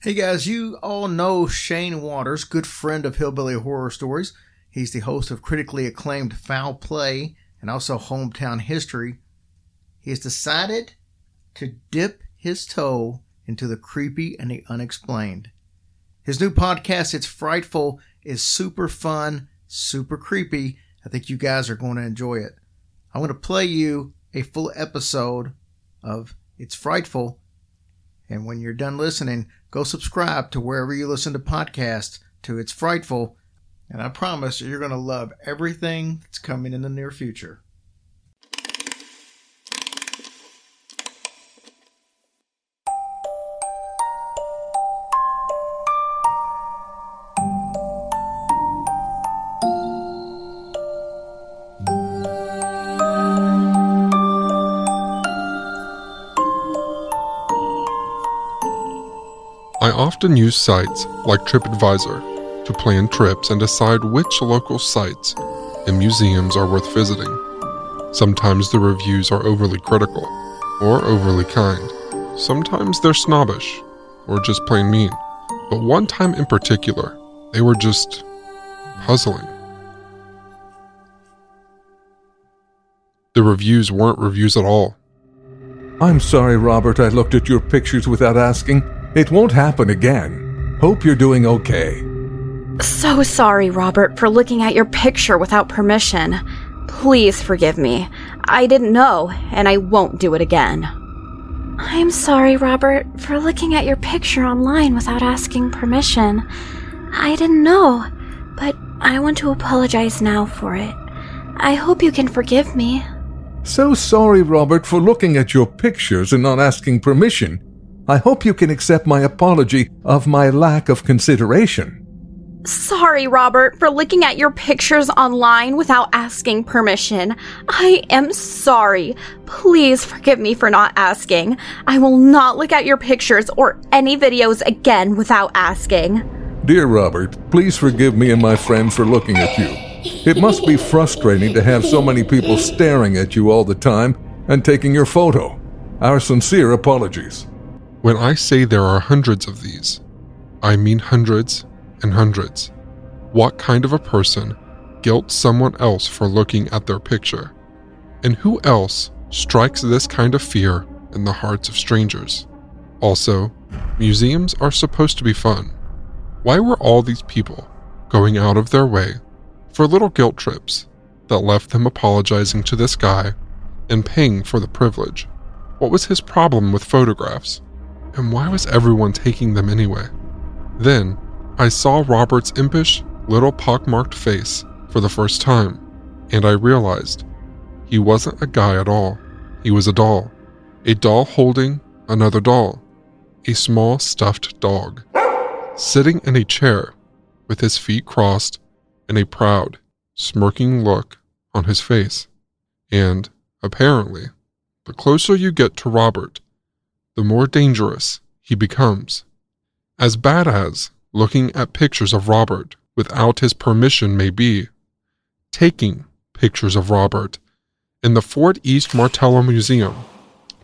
Hey guys, you all know Shane Waters, good friend of Hillbilly Horror Stories. He's the host of critically acclaimed Foul Play and also Hometown History. He has decided to dip his toe into the creepy and the unexplained. His new podcast, It's Frightful, is super fun, super creepy. I think you guys are going to enjoy it. I'm going to play you a full episode of It's Frightful. And when you're done listening, go subscribe to wherever you listen to podcasts to It's Frightful. And I promise you're going to love everything that's coming in the near future. Often use sites like TripAdvisor to plan trips and decide which local sites and museums are worth visiting. Sometimes the reviews are overly critical or overly kind. Sometimes they're snobbish or just plain mean. But one time in particular, they were just puzzling. The reviews weren't reviews at all. I'm sorry, Robert, I looked at your pictures without asking. It won't happen again. Hope you're doing okay. So sorry, Robert, for looking at your picture without permission. Please forgive me. I didn't know, and I won't do it again. I'm sorry, Robert, for looking at your picture online without asking permission. I didn't know, but I want to apologize now for it. I hope you can forgive me. So sorry, Robert, for looking at your pictures and not asking permission. I hope you can accept my apology of my lack of consideration. Sorry, Robert, for looking at your pictures online without asking permission. I am sorry. Please forgive me for not asking. I will not look at your pictures or any videos again without asking. Dear Robert, please forgive me and my friend for looking at you. It must be frustrating to have so many people staring at you all the time and taking your photo. Our sincere apologies. When I say there are hundreds of these, I mean hundreds and hundreds. What kind of a person guilt someone else for looking at their picture? And who else strikes this kind of fear in the hearts of strangers? Also, museums are supposed to be fun. Why were all these people going out of their way for little guilt trips that left them apologizing to this guy and paying for the privilege? What was his problem with photographs? And why was everyone taking them anyway? Then, I saw Robert's impish, little pockmarked face for the first time, and I realized he wasn't a guy at all. He was a doll. A doll holding another doll. A small stuffed dog. Sitting in a chair with his feet crossed and a proud, smirking look on his face. And, apparently, the closer you get to Robert, the more dangerous he becomes. As bad as looking at pictures of Robert without his permission may be, taking pictures of Robert in the Fort East Martello Museum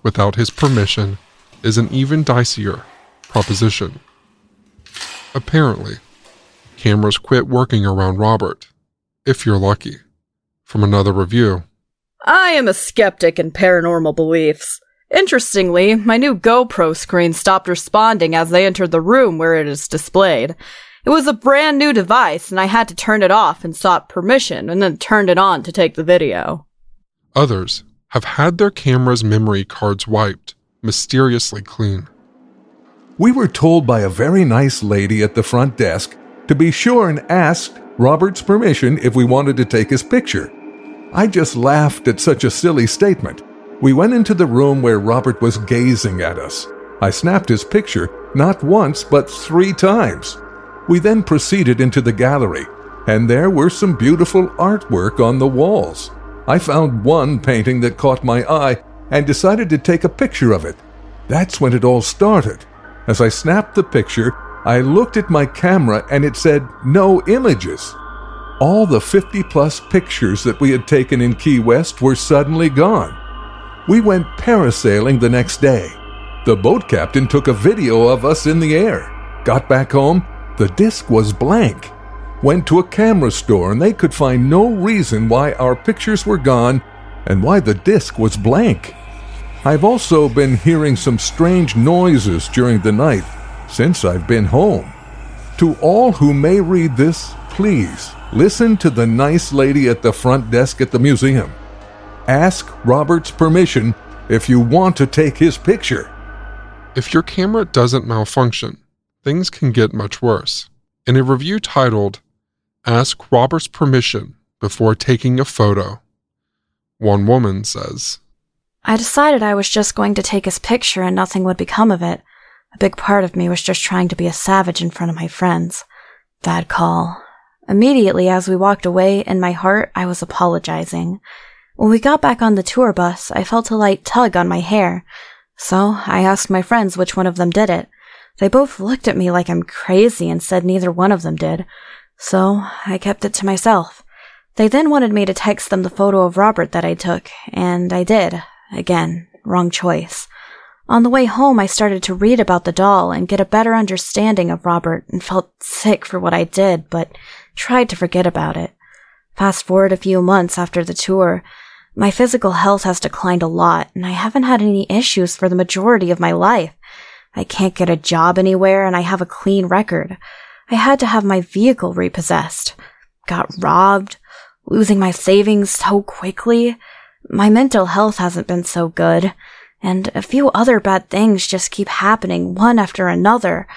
without his permission is an even dicier proposition. Apparently, cameras quit working around Robert, if you're lucky. From another review, I am a skeptic in paranormal beliefs. Interestingly, my new GoPro screen stopped responding as they entered the room where it is displayed. It was a brand new device, and I had to turn it off and sought permission, and then turned it on to take the video. Others have had their camera's memory cards wiped mysteriously clean. We were told by a very nice lady at the front desk to be sure and ask Robert's permission if we wanted to take his picture. I just laughed at such a silly statement. We went into the room where Robert was gazing at us. I snapped his picture not once, but three times. We then proceeded into the gallery, and there were some beautiful artwork on the walls. I found one painting that caught my eye and decided to take a picture of it. That's when it all started. As I snapped the picture, I looked at my camera and it said no images. All the 50 plus pictures that we had taken in Key West were suddenly gone. We went parasailing the next day. The boat captain took a video of us in the air. Got back home, the disc was blank. Went to a camera store and they could find no reason why our pictures were gone and why the disc was blank. I've also been hearing some strange noises during the night since I've been home. To all who may read this, please listen to the nice lady at the front desk at the museum. Ask Robert's permission if you want to take his picture. If your camera doesn't malfunction, things can get much worse. In a review titled, Ask Robert's Permission Before Taking a Photo, one woman says, I decided I was just going to take his picture and nothing would become of it. A big part of me was just trying to be a savage in front of my friends. Bad call. Immediately as we walked away, in my heart, I was apologizing. When we got back on the tour bus, I felt a light tug on my hair. So I asked my friends which one of them did it. They both looked at me like I'm crazy and said neither one of them did. So I kept it to myself. They then wanted me to text them the photo of Robert that I took, and I did. Again, wrong choice. On the way home, I started to read about the doll and get a better understanding of Robert and felt sick for what I did, but tried to forget about it. Fast forward a few months after the tour, my physical health has declined a lot, and I haven't had any issues for the majority of my life. I can't get a job anywhere, and I have a clean record. I had to have my vehicle repossessed. Got robbed, losing my savings so quickly. My mental health hasn't been so good, and a few other bad things just keep happening one after another.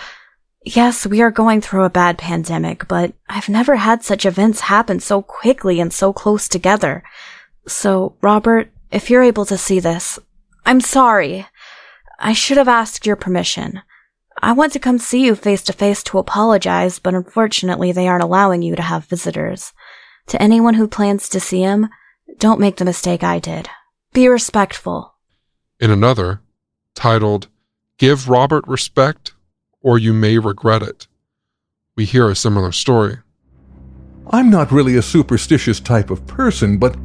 Yes, we are going through a bad pandemic, but I've never had such events happen so quickly and so close together. So, Robert, if you're able to see this, I'm sorry. I should have asked your permission. I want to come see you face to face to apologize, but unfortunately they aren't allowing you to have visitors. To anyone who plans to see him, don't make the mistake I did. Be respectful. In another, titled, Give Robert Respect or You May Regret It, we hear a similar story. I'm not really a superstitious type of person, but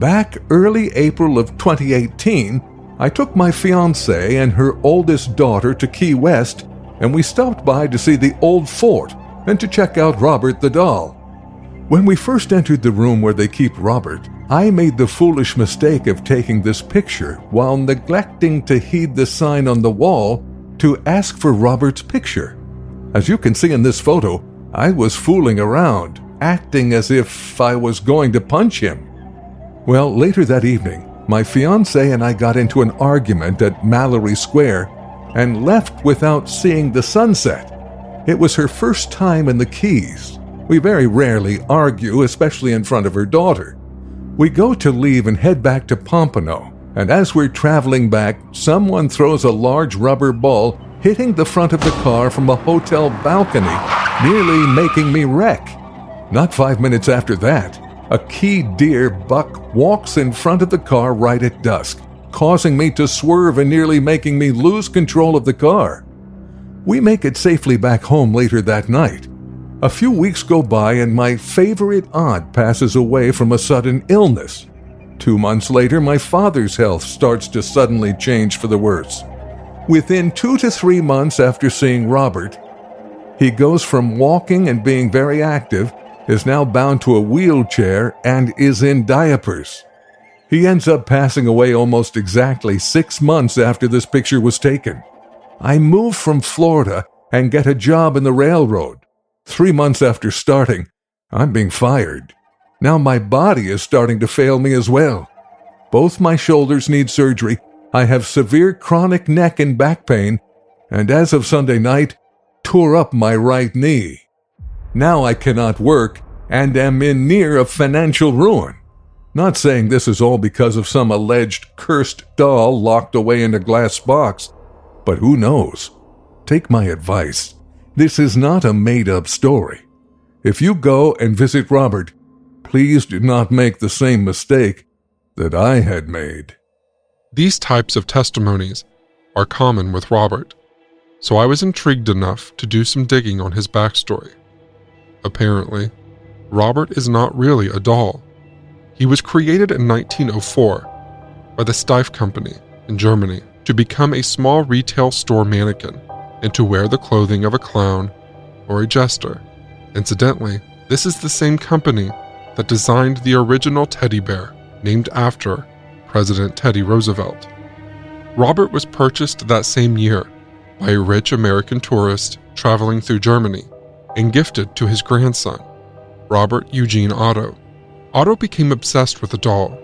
back early April of 2018, I took my fiancée and her oldest daughter to Key West, and we stopped by to see the old fort and to check out Robert the doll. When we first entered the room where they keep Robert, I made the foolish mistake of taking this picture while neglecting to heed the sign on the wall to ask for Robert's picture. As you can see in this photo, I was fooling around, acting as if I was going to punch him. Well, later that evening, my fiance and I got into an argument at Mallory Square and left without seeing the sunset. It was her first time in the Keys. We very rarely argue, especially in front of her daughter. We go to leave and head back to Pompano, and as we're traveling back, someone throws a large rubber ball hitting the front of the car from a hotel balcony, nearly making me wreck. Not five minutes after that, a key deer buck walks in front of the car right at dusk, causing me to swerve and nearly making me lose control of the car. We make it safely back home later that night. A few weeks go by and my favorite aunt passes away from a sudden illness. Two months later, my father's health starts to suddenly change for the worse. Within two to three months after seeing Robert, he goes from walking and being very active is now bound to a wheelchair and is in diapers. He ends up passing away almost exactly six months after this picture was taken. I move from Florida and get a job in the railroad. Three months after starting, I'm being fired. Now my body is starting to fail me as well. Both my shoulders need surgery. I have severe chronic neck and back pain, and as of Sunday night, tore up my right knee. Now I cannot work and am in near of financial ruin. Not saying this is all because of some alleged cursed doll locked away in a glass box, but who knows? Take my advice. This is not a made up story. If you go and visit Robert, please do not make the same mistake that I had made. These types of testimonies are common with Robert, so I was intrigued enough to do some digging on his backstory. Apparently, Robert is not really a doll. He was created in 1904 by the Steiff Company in Germany to become a small retail store mannequin. and to wear the clothing of a clown or a jester. Incidentally, this is the same company that designed the original teddy bear named after President Teddy Roosevelt. Robert was purchased that same year by a rich American tourist traveling through Germany and gifted to his grandson, Robert Eugene Otto. Otto became obsessed with the doll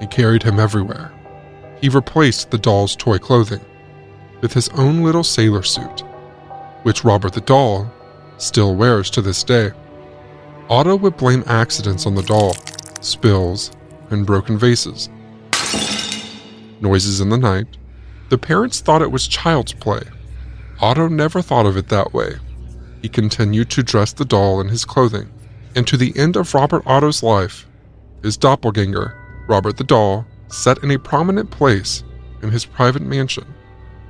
and carried him everywhere. He replaced the doll's toy clothing with his own little sailor suit, which Robert the doll still wears to this day. Otto would blame accidents on the doll, spills, and broken vases. Noises in the night. The parents thought it was child's play. Otto never thought of it that way. He continued to dress the doll in his clothing, and to the end of Robert Otto's life, his doppelganger, Robert the doll, sat in a prominent place in his private mansion.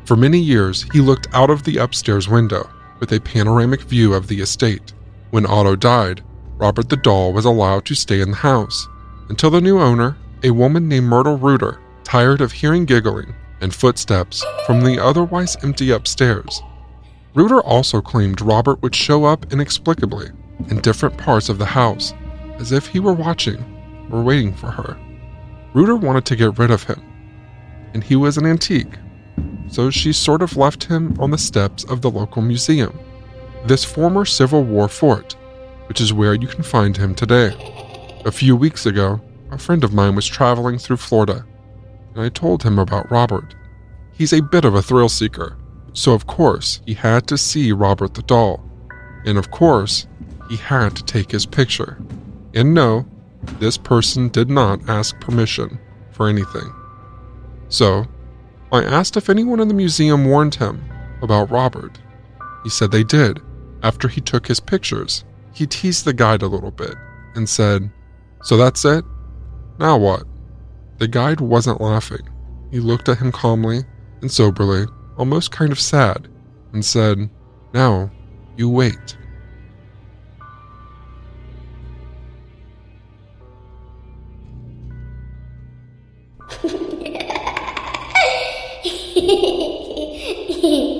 For many years, he looked out of the upstairs window with a panoramic view of the estate. When Otto died, Robert the doll was allowed to stay in the house until the new owner, a woman named Myrtle Reuter, tired of hearing giggling and footsteps from the otherwise empty upstairs. Reuter also claimed Robert would show up inexplicably in different parts of the house, as if he were watching or waiting for her. Reuter wanted to get rid of him, and he was an antique, so she sort of left him on the steps of the local museum, this former Civil War fort, which is where you can find him today. A few weeks ago, a friend of mine was traveling through Florida, and I told him about Robert. He's a bit of a thrill seeker, so of course he had to see Robert the doll. And of course, he had to take his picture. And no, this person did not ask permission for anything. So, I asked if anyone in the museum warned him about Robert. He said they did. After he took his pictures, he teased the guide a little bit and said, So that's it? Now what? The guide wasn't laughing. He looked at him calmly and soberly, almost kind of sad, and said, Now, you wait.